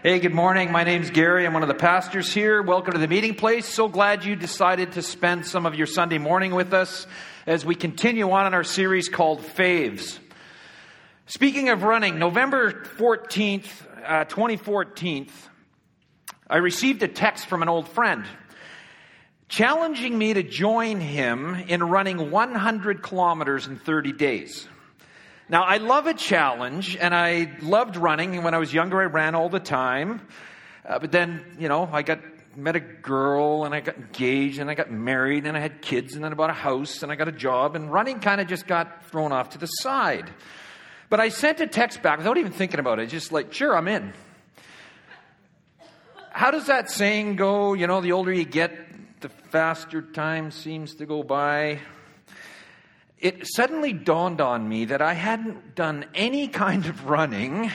Hey, good morning. My name's Garry. I'm one of the pastors here. Welcome to the meeting place. So glad you decided to spend some of your Sunday morning with us as we continue on in our series called Faves. Speaking of running, November 14th, uh, 2014, I received a text from an old friend challenging me to join him in running 100 kilometers in 30 days. Now, I love a challenge, and I loved running. And When I was younger, I ran all the time. Uh, but then, you know, I got met a girl, and I got engaged, and I got married, and I had kids, and then I bought a house, and I got a job, and running kind of just got thrown off to the side. But I sent a text back without even thinking about it, just like, sure, I'm in. How does that saying go? You know, the older you get, the faster time seems to go by it suddenly dawned on me that I hadn't done any kind of running,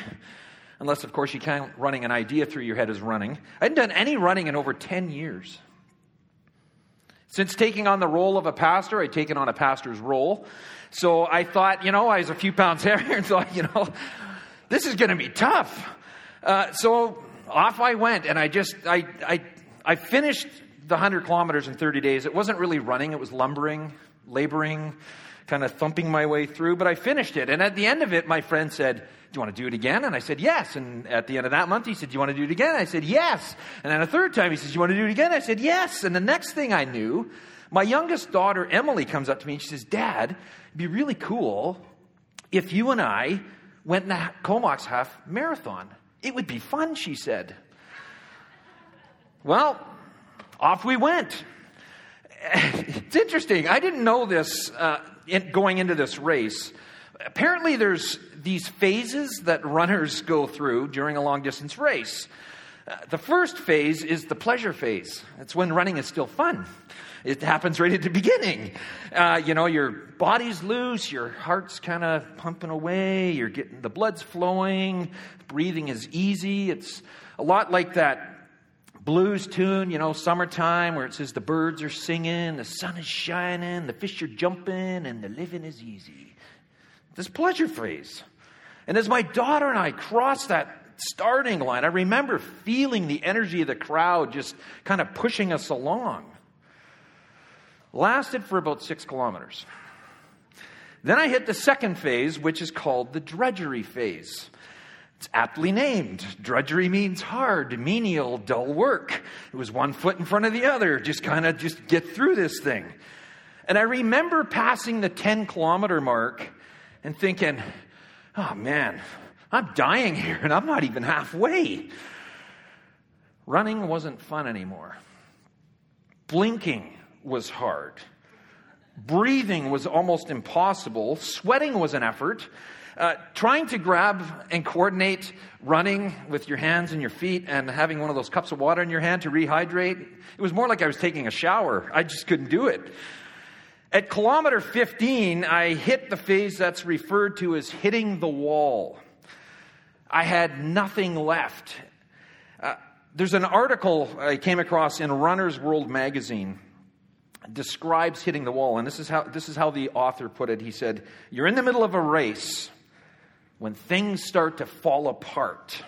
unless, of course, you count running an idea through your head as running. I hadn't done any running in over 10 years. Since taking on the role of a pastor, I'd taken on a pastor's role. So I thought, you know, I was a few pounds heavier and thought, you know, this is going to be tough. Uh, so off I went, and I just, I, I, I finished the 100 kilometers in 30 days. It wasn't really running, it was lumbering, laboring, kind of thumping my way through, but I finished it. And at the end of it, my friend said, Do you want to do it again? And I said, Yes. And at the end of that month, he said, Do you want to do it again? I said, Yes. And then a third time, he says, Do you want to do it again? I said, Yes. And the next thing I knew, my youngest daughter, Emily, comes up to me and she says, Dad, it'd be really cool if you and I went in the Comox half marathon. It would be fun, she said. Well, off we went. It's interesting. I didn't know this uh, in, going into this race, apparently there's these phases that runners go through during a long distance race. Uh, the first phase is the pleasure phase. It's when running is still fun. It happens right at the beginning. Uh, you know, your body's loose, your heart's kind of pumping away, you're getting the blood's flowing, breathing is easy. It's a lot like that blues tune, you know, summertime, where it says the birds are singing, the sun is shining, the fish are jumping, and the living is easy. This pleasure phrase. And as my daughter and I crossed that starting line, I remember feeling the energy of the crowd just kind of pushing us along. Lasted for about six kilometers. Then I hit the second phase, which is called the drudgery phase. It's aptly named. Drudgery means hard, menial, dull work. It was one foot in front of the other, just kind of just get through this thing. And I remember passing the 10 kilometer mark and thinking, oh man, I'm dying here and I'm not even halfway. Running wasn't fun anymore. Blinking was hard. Breathing was almost impossible. Sweating was an effort. Uh, trying to grab and coordinate running with your hands and your feet and having one of those cups of water in your hand to rehydrate, it was more like I was taking a shower. I just couldn't do it. At kilometer 15, I hit the phase that's referred to as hitting the wall. I had nothing left. Uh, there's an article I came across in Runner's World magazine describes hitting the wall and this is how this is how the author put it he said you're in the middle of a race when things start to fall apart.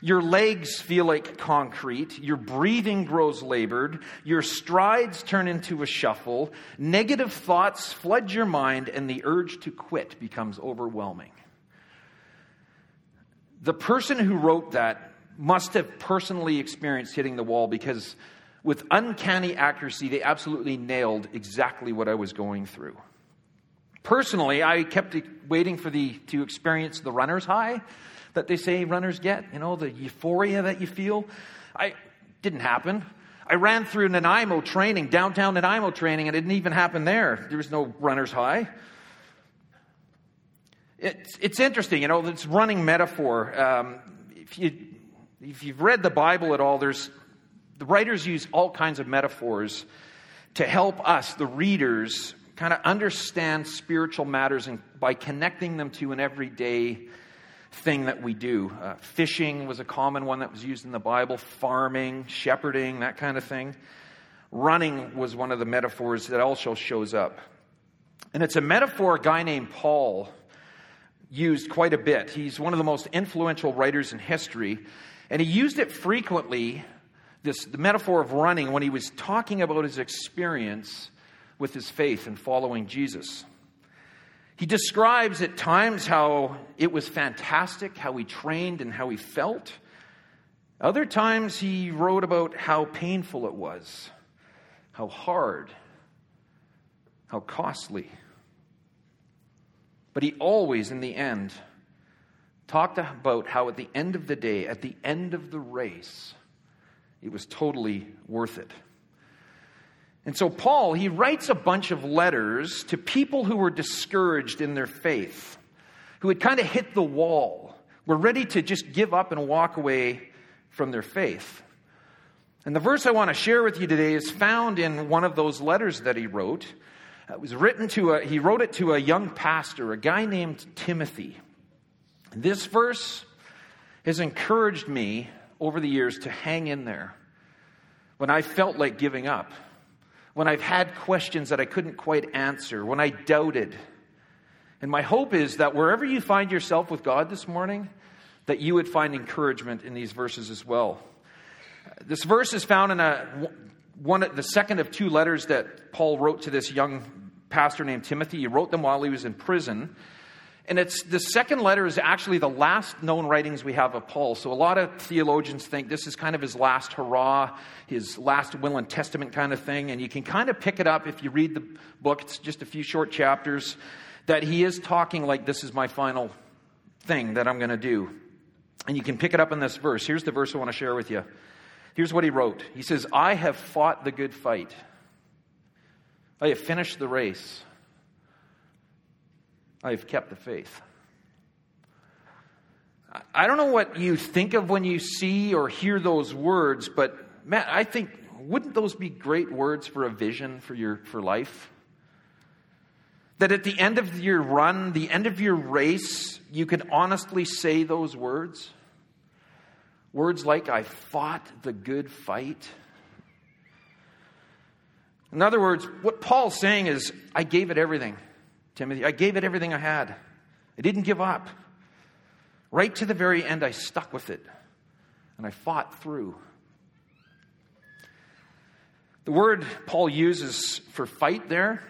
Your legs feel like concrete. Your breathing grows labored. Your strides turn into a shuffle. Negative thoughts flood your mind, and the urge to quit becomes overwhelming. The person who wrote that must have personally experienced hitting the wall because, with uncanny accuracy, they absolutely nailed exactly what I was going through. Personally, I kept waiting for the to experience the runner's high that they say runners get, you know, the euphoria that you feel. I didn't happen. I ran through Nanaimo training, downtown Nanaimo training, and it didn't even happen there. There was no runner's high. It's, it's interesting, you know, this running metaphor. Um, if, you, if you've read the Bible at all, there's, the writers use all kinds of metaphors to help us, the readers, kind of understand spiritual matters and by connecting them to an everyday thing that we do. Uh, fishing was a common one that was used in the Bible, farming, shepherding, that kind of thing. Running was one of the metaphors that also shows up. And it's a metaphor a guy named Paul used quite a bit. He's one of the most influential writers in history. And he used it frequently, this the metaphor of running, when he was talking about his experience with his faith and following Jesus. He describes at times how it was fantastic, how he trained and how he felt. Other times he wrote about how painful it was, how hard, how costly. But he always, in the end, talked about how at the end of the day, at the end of the race, it was totally worth it. And so, Paul, he writes a bunch of letters to people who were discouraged in their faith, who had kind of hit the wall, were ready to just give up and walk away from their faith. And the verse I want to share with you today is found in one of those letters that he wrote. It was written to a, he wrote it to a young pastor, a guy named Timothy. This verse has encouraged me over the years to hang in there when I felt like giving up, when I've had questions that I couldn't quite answer, when I doubted. And my hope is that wherever you find yourself with God this morning, that you would find encouragement in these verses as well. This verse is found in a, one, the second of two letters that Paul wrote to this young pastor named Timothy. He wrote them while he was in prison. And it's the second letter is actually the last known writings we have of Paul. So a lot of theologians think this is kind of his last hurrah, his last will and testament kind of thing. And you can kind of pick it up if you read the book. It's just a few short chapters that he is talking like this is my final thing that I'm going to do. And you can pick it up in this verse. Here's the verse I want to share with you. Here's what he wrote. He says, I have fought the good fight. I have finished the race. I have kept the faith. I don't know what you think of when you see or hear those words, but Matt, I think wouldn't those be great words for a vision for your for life? That at the end of your run, the end of your race, you can honestly say those words. Words like, I fought the good fight. In other words, what Paul's saying is, I gave it everything. Timothy. I gave it everything I had. I didn't give up. Right to the very end, I stuck with it and I fought through. The word Paul uses for fight there,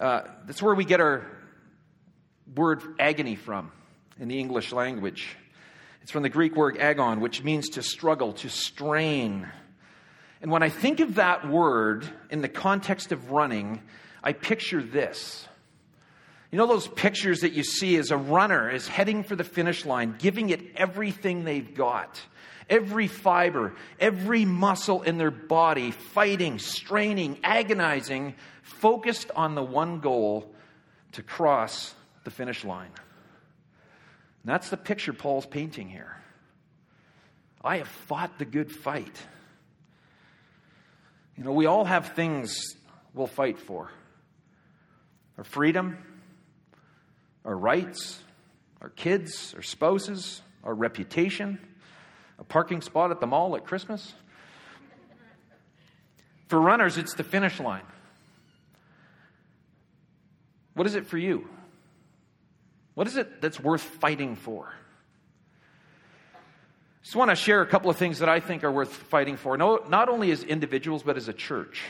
uh, that's where we get our word agony from in the English language. It's from the Greek word agon, which means to struggle, to strain. And when I think of that word in the context of running, I picture this you know those pictures that you see as a runner is heading for the finish line, giving it everything they've got. Every fiber, every muscle in their body, fighting, straining, agonizing, focused on the one goal to cross the finish line. And that's the picture Paul's painting here. I have fought the good fight. You know, we all have things we'll fight for our freedom, our rights, our kids, our spouses, our reputation, a parking spot at the mall at Christmas. For runners, it's the finish line. What is it for you? What is it that's worth fighting for? Just want to share a couple of things that I think are worth fighting for, no, not only as individuals, but as a church.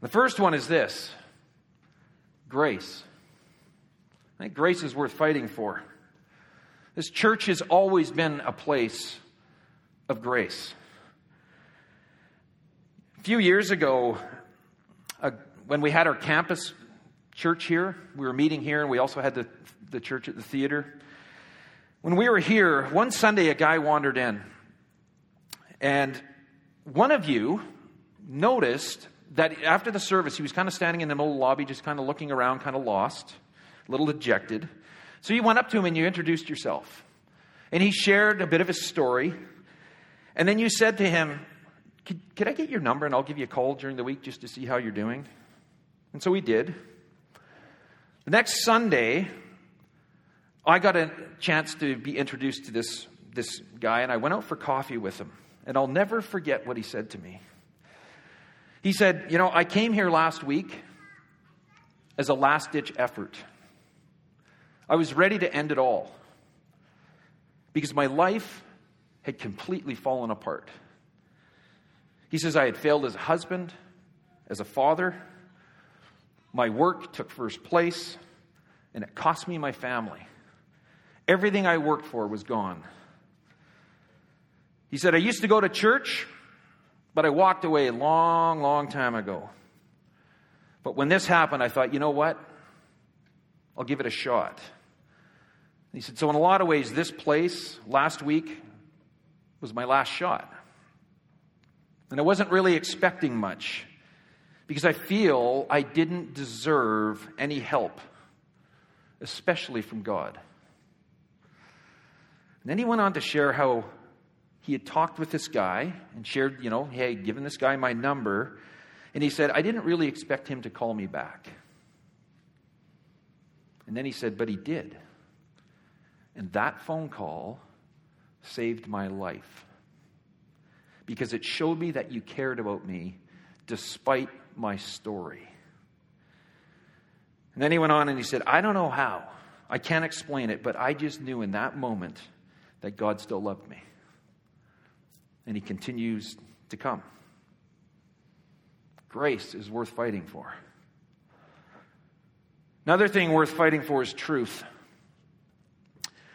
The first one is this grace. I think grace is worth fighting for. This church has always been a place of grace. A few years ago, uh, when we had our campus church here, we were meeting here, and we also had the, the church at the theater. When we were here, one Sunday a guy wandered in, and one of you noticed that after the service, he was kind of standing in the middle of the lobby, just kind of looking around, kind of lost a little dejected. So you went up to him and you introduced yourself. And he shared a bit of his story. And then you said to him, could, could I get your number and I'll give you a call during the week just to see how you're doing? And so he did. The next Sunday, I got a chance to be introduced to this, this guy, and I went out for coffee with him. And I'll never forget what he said to me. He said, You know, I came here last week as a last ditch effort. I was ready to end it all. because my life had completely fallen apart. He says I had failed as a husband, as a father. My work took first place, and it cost me my family. Everything I worked for was gone. He said, I used to go to church, but I walked away a long, long time ago. But when this happened, I thought, you know what? I'll give it a shot. He said, So, in a lot of ways, this place last week was my last shot. And I wasn't really expecting much because I feel I didn't deserve any help, especially from God. And then he went on to share how he had talked with this guy and shared, you know, hey, given this guy my number. And he said, I didn't really expect him to call me back. And then he said, but he did. And that phone call saved my life because it showed me that you cared about me despite my story. And then he went on and he said, I don't know how. I can't explain it, but I just knew in that moment that God still loved me. And he continues to come. Grace is worth fighting for. Another thing worth fighting for is truth.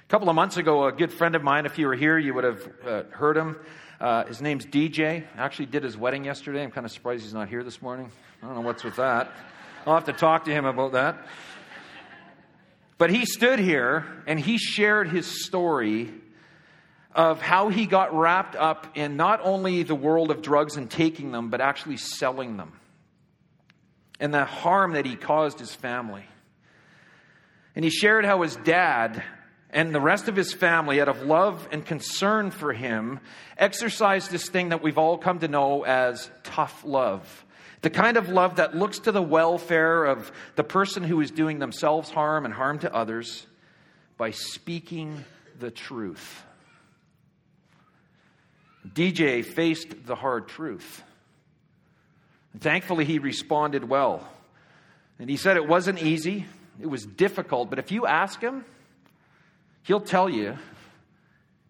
A couple of months ago, a good friend of mine, if you were here, you would have uh, heard him. Uh, his name's DJ. I actually did his wedding yesterday. I'm kind of surprised he's not here this morning. I don't know what's with that. I'll have to talk to him about that. But he stood here and he shared his story of how he got wrapped up in not only the world of drugs and taking them, but actually selling them, and the harm that he caused his family. And he shared how his dad and the rest of his family, out of love and concern for him, exercised this thing that we've all come to know as tough love. The kind of love that looks to the welfare of the person who is doing themselves harm and harm to others by speaking the truth. DJ faced the hard truth. Thankfully, he responded well. And he said it wasn't easy, it was difficult, but if you ask him, he'll tell you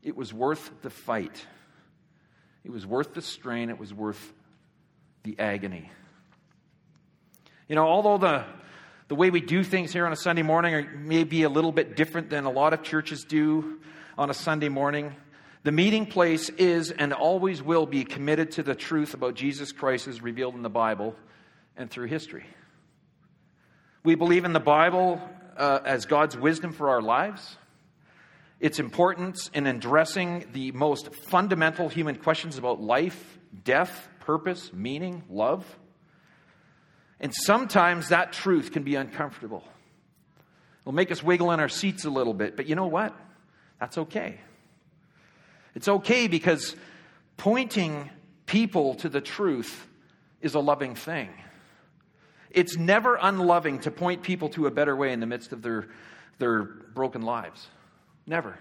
it was worth the fight. It was worth the strain, it was worth the agony. You know, although the, the way we do things here on a Sunday morning may be a little bit different than a lot of churches do on a Sunday morning, the meeting place is and always will be committed to the truth about Jesus Christ as revealed in the Bible and through history. We believe in the Bible uh, as God's wisdom for our lives, its importance in addressing the most fundamental human questions about life, death, purpose, meaning, love. And sometimes that truth can be uncomfortable. It'll make us wiggle in our seats a little bit, but you know what? That's okay. It's okay because pointing people to the truth is a loving thing. It's never unloving to point people to a better way in the midst of their, their broken lives. Never.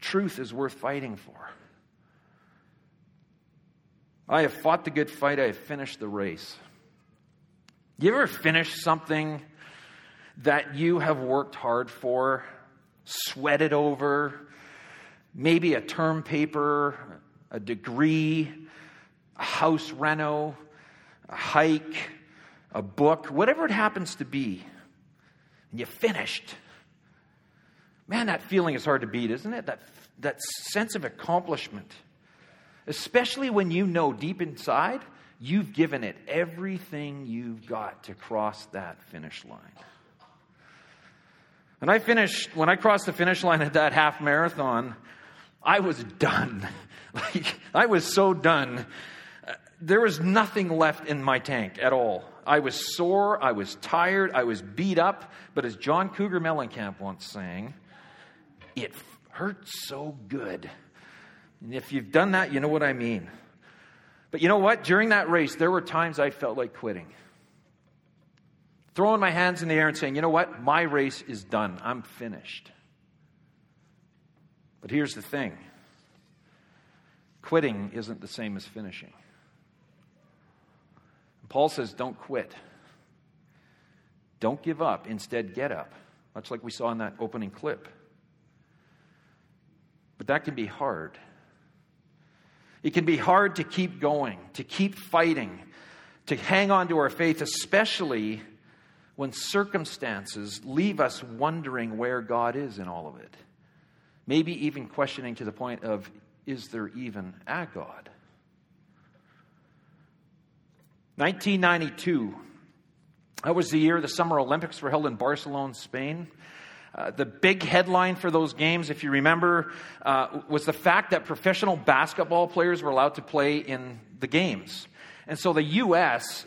Truth is worth fighting for. I have fought the good fight, I have finished the race. You ever finish something that you have worked hard for, sweated over, maybe a term paper, a degree, a house reno, a hike, a book, whatever it happens to be, and you finished. Man, that feeling is hard to beat, isn't it? That, that sense of accomplishment. Especially when you know deep inside you've given it everything you've got to cross that finish line. And I finished, when I crossed the finish line at that half marathon, I was done. Like, I was so done. There was nothing left in my tank at all. I was sore, I was tired, I was beat up, but as John Cougar Mellencamp once sang, it hurts so good. And if you've done that, you know what I mean. But you know what? During that race, there were times I felt like quitting. Throwing my hands in the air and saying, you know what? My race is done. I'm finished. But here's the thing quitting isn't the same as finishing. Paul says, don't quit. Don't give up. Instead, get up. Much like we saw in that opening clip. But that can be hard. It can be hard to keep going, to keep fighting, to hang on to our faith, especially when circumstances leave us wondering where God is in all of it. Maybe even questioning to the point of, is there even a God? 1992, that was the year the Summer Olympics were held in Barcelona, Spain. Uh, the big headline for those games, if you remember, uh, was the fact that professional basketball players were allowed to play in the games. And so the U.S.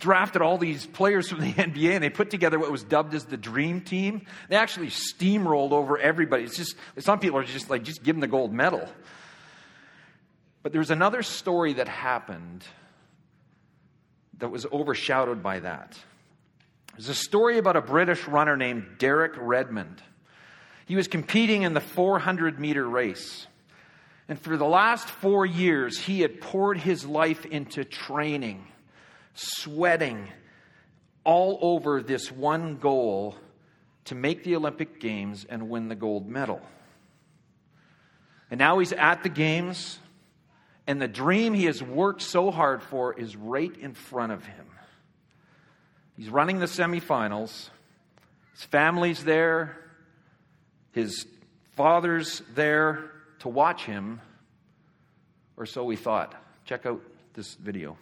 drafted all these players from the NBA and they put together what was dubbed as the dream team. They actually steamrolled over everybody. It's just, some people are just like, just give them the gold medal. But there's another story that happened that was overshadowed by that. There's a story about a British runner named Derek Redmond. He was competing in the 400 meter race. And for the last four years, he had poured his life into training, sweating, all over this one goal to make the Olympic Games and win the gold medal. And now he's at the Games, and the dream he has worked so hard for is right in front of him. He's running the semifinals. His family's there. His father's there to watch him, or so we thought. Check out this video.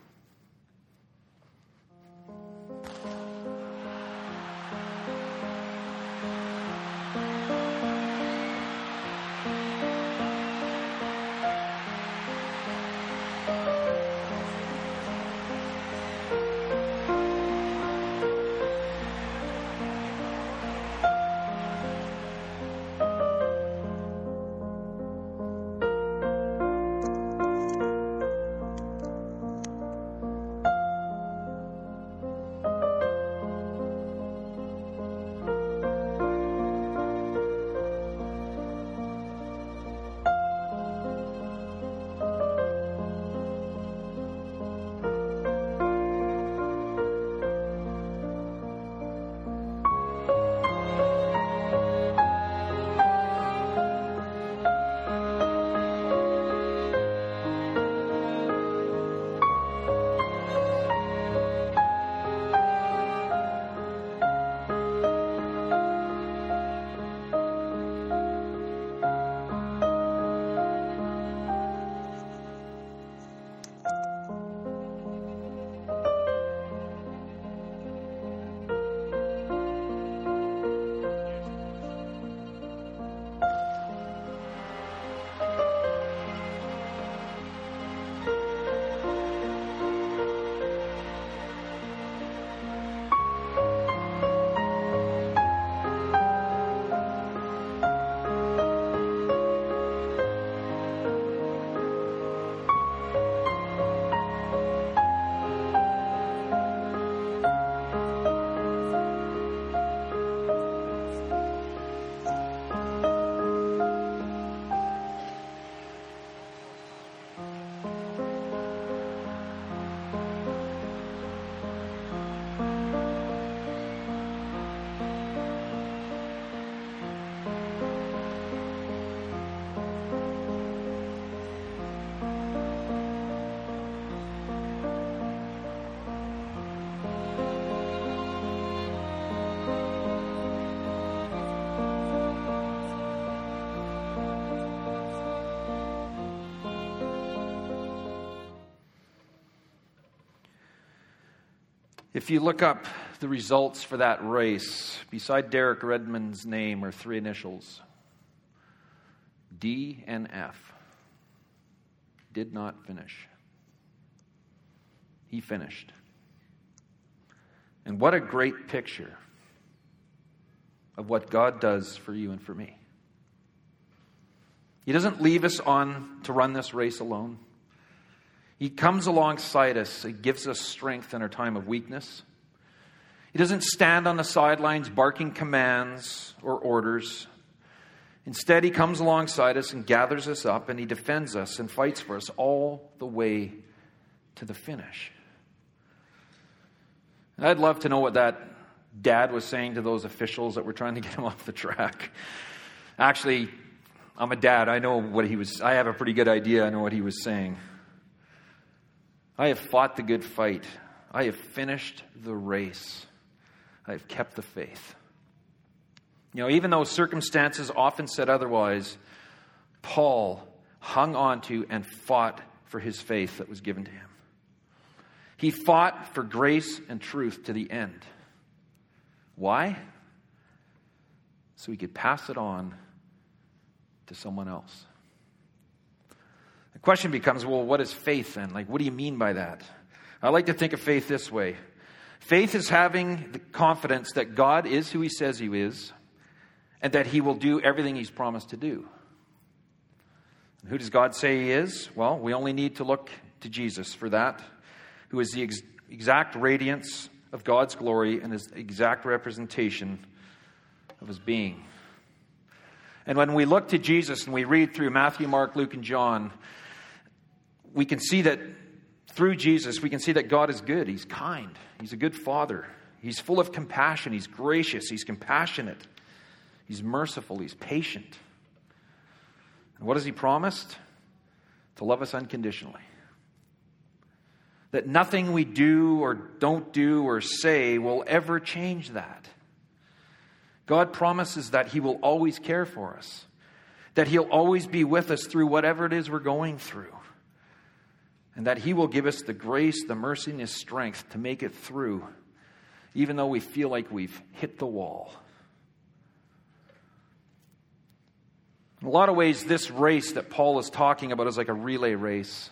If you look up the results for that race, beside Derek Redmond's name are three initials D and F. Did not finish. He finished. And what a great picture of what God does for you and for me. He doesn't leave us on to run this race alone. He comes alongside us. He gives us strength in our time of weakness. He doesn't stand on the sidelines barking commands or orders. Instead, he comes alongside us and gathers us up and he defends us and fights for us all the way to the finish. And I'd love to know what that dad was saying to those officials that were trying to get him off the track. Actually, I'm a dad. I know what he was, I have a pretty good idea. I know what he was saying. I have fought the good fight. I have finished the race. I have kept the faith. You know, even though circumstances often said otherwise, Paul hung on to and fought for his faith that was given to him. He fought for grace and truth to the end. Why? So he could pass it on to someone else. The question becomes well, what is faith then? Like, what do you mean by that? I like to think of faith this way faith is having the confidence that God is who he says he is and that he will do everything he's promised to do. And Who does God say he is? Well, we only need to look to Jesus for that, who is the ex- exact radiance of God's glory and his exact representation of his being. And when we look to Jesus and we read through Matthew, Mark, Luke, and John, we can see that through Jesus, we can see that God is good. He's kind. He's a good father. He's full of compassion. He's gracious. He's compassionate. He's merciful. He's patient. And what has He promised? To love us unconditionally. That nothing we do or don't do or say will ever change that. God promises that He will always care for us, that He'll always be with us through whatever it is we're going through, and that He will give us the grace, the mercy, and His strength to make it through, even though we feel like we've hit the wall. In a lot of ways, this race that Paul is talking about is like a relay race.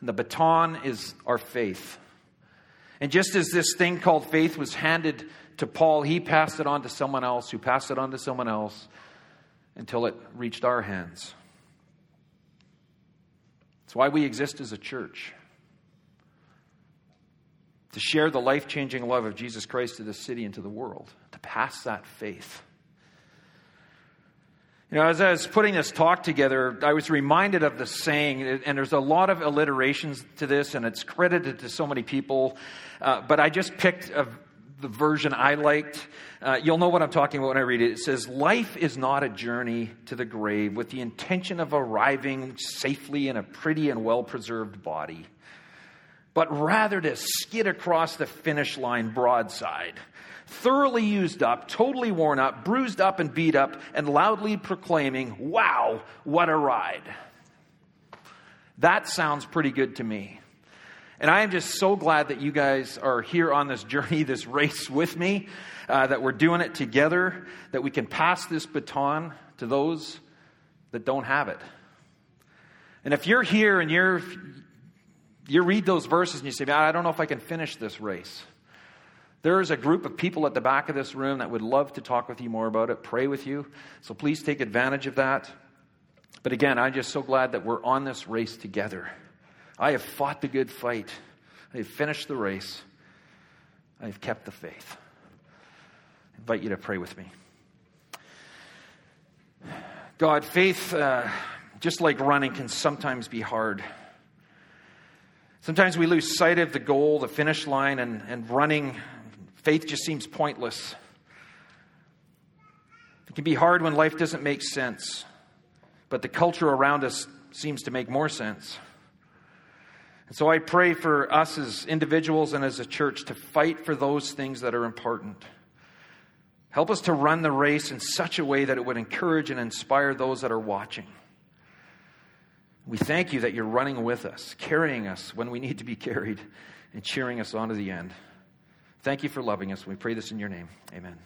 And the baton is our faith. And just as this thing called faith was handed to Paul, he passed it on to someone else, who passed it on to someone else until it reached our hands. It's why we exist as a church to share the life changing love of Jesus Christ to the city and to the world, to pass that faith. You know, as I was putting this talk together, I was reminded of the saying, and there's a lot of alliterations to this, and it's credited to so many people, uh, but I just picked a, the version I liked. Uh, you'll know what I'm talking about when I read it. It says, Life is not a journey to the grave with the intention of arriving safely in a pretty and well preserved body, but rather to skid across the finish line broadside thoroughly used up, totally worn up, bruised up, and beat up, and loudly proclaiming, Wow, what a ride. That sounds pretty good to me. And I am just so glad that you guys are here on this journey, this race with me, uh, that we're doing it together, that we can pass this baton to those that don't have it. And if you're here and you're, you read those verses and you say, Man, I don't know if I can finish this race. There's a group of people at the back of this room that would love to talk with you more about it, pray with you. So please take advantage of that. But again, I'm just so glad that we're on this race together. I have fought the good fight, I have finished the race, I have kept the faith. I invite you to pray with me. God, faith, uh, just like running, can sometimes be hard. Sometimes we lose sight of the goal, the finish line, and, and running Faith just seems pointless. It can be hard when life doesn't make sense, but the culture around us seems to make more sense. And so I pray for us as individuals and as a church to fight for those things that are important. Help us to run the race in such a way that it would encourage and inspire those that are watching. We thank you that you're running with us, carrying us when we need to be carried, and cheering us on to the end. Thank you for loving us. We pray this in your name. Amen.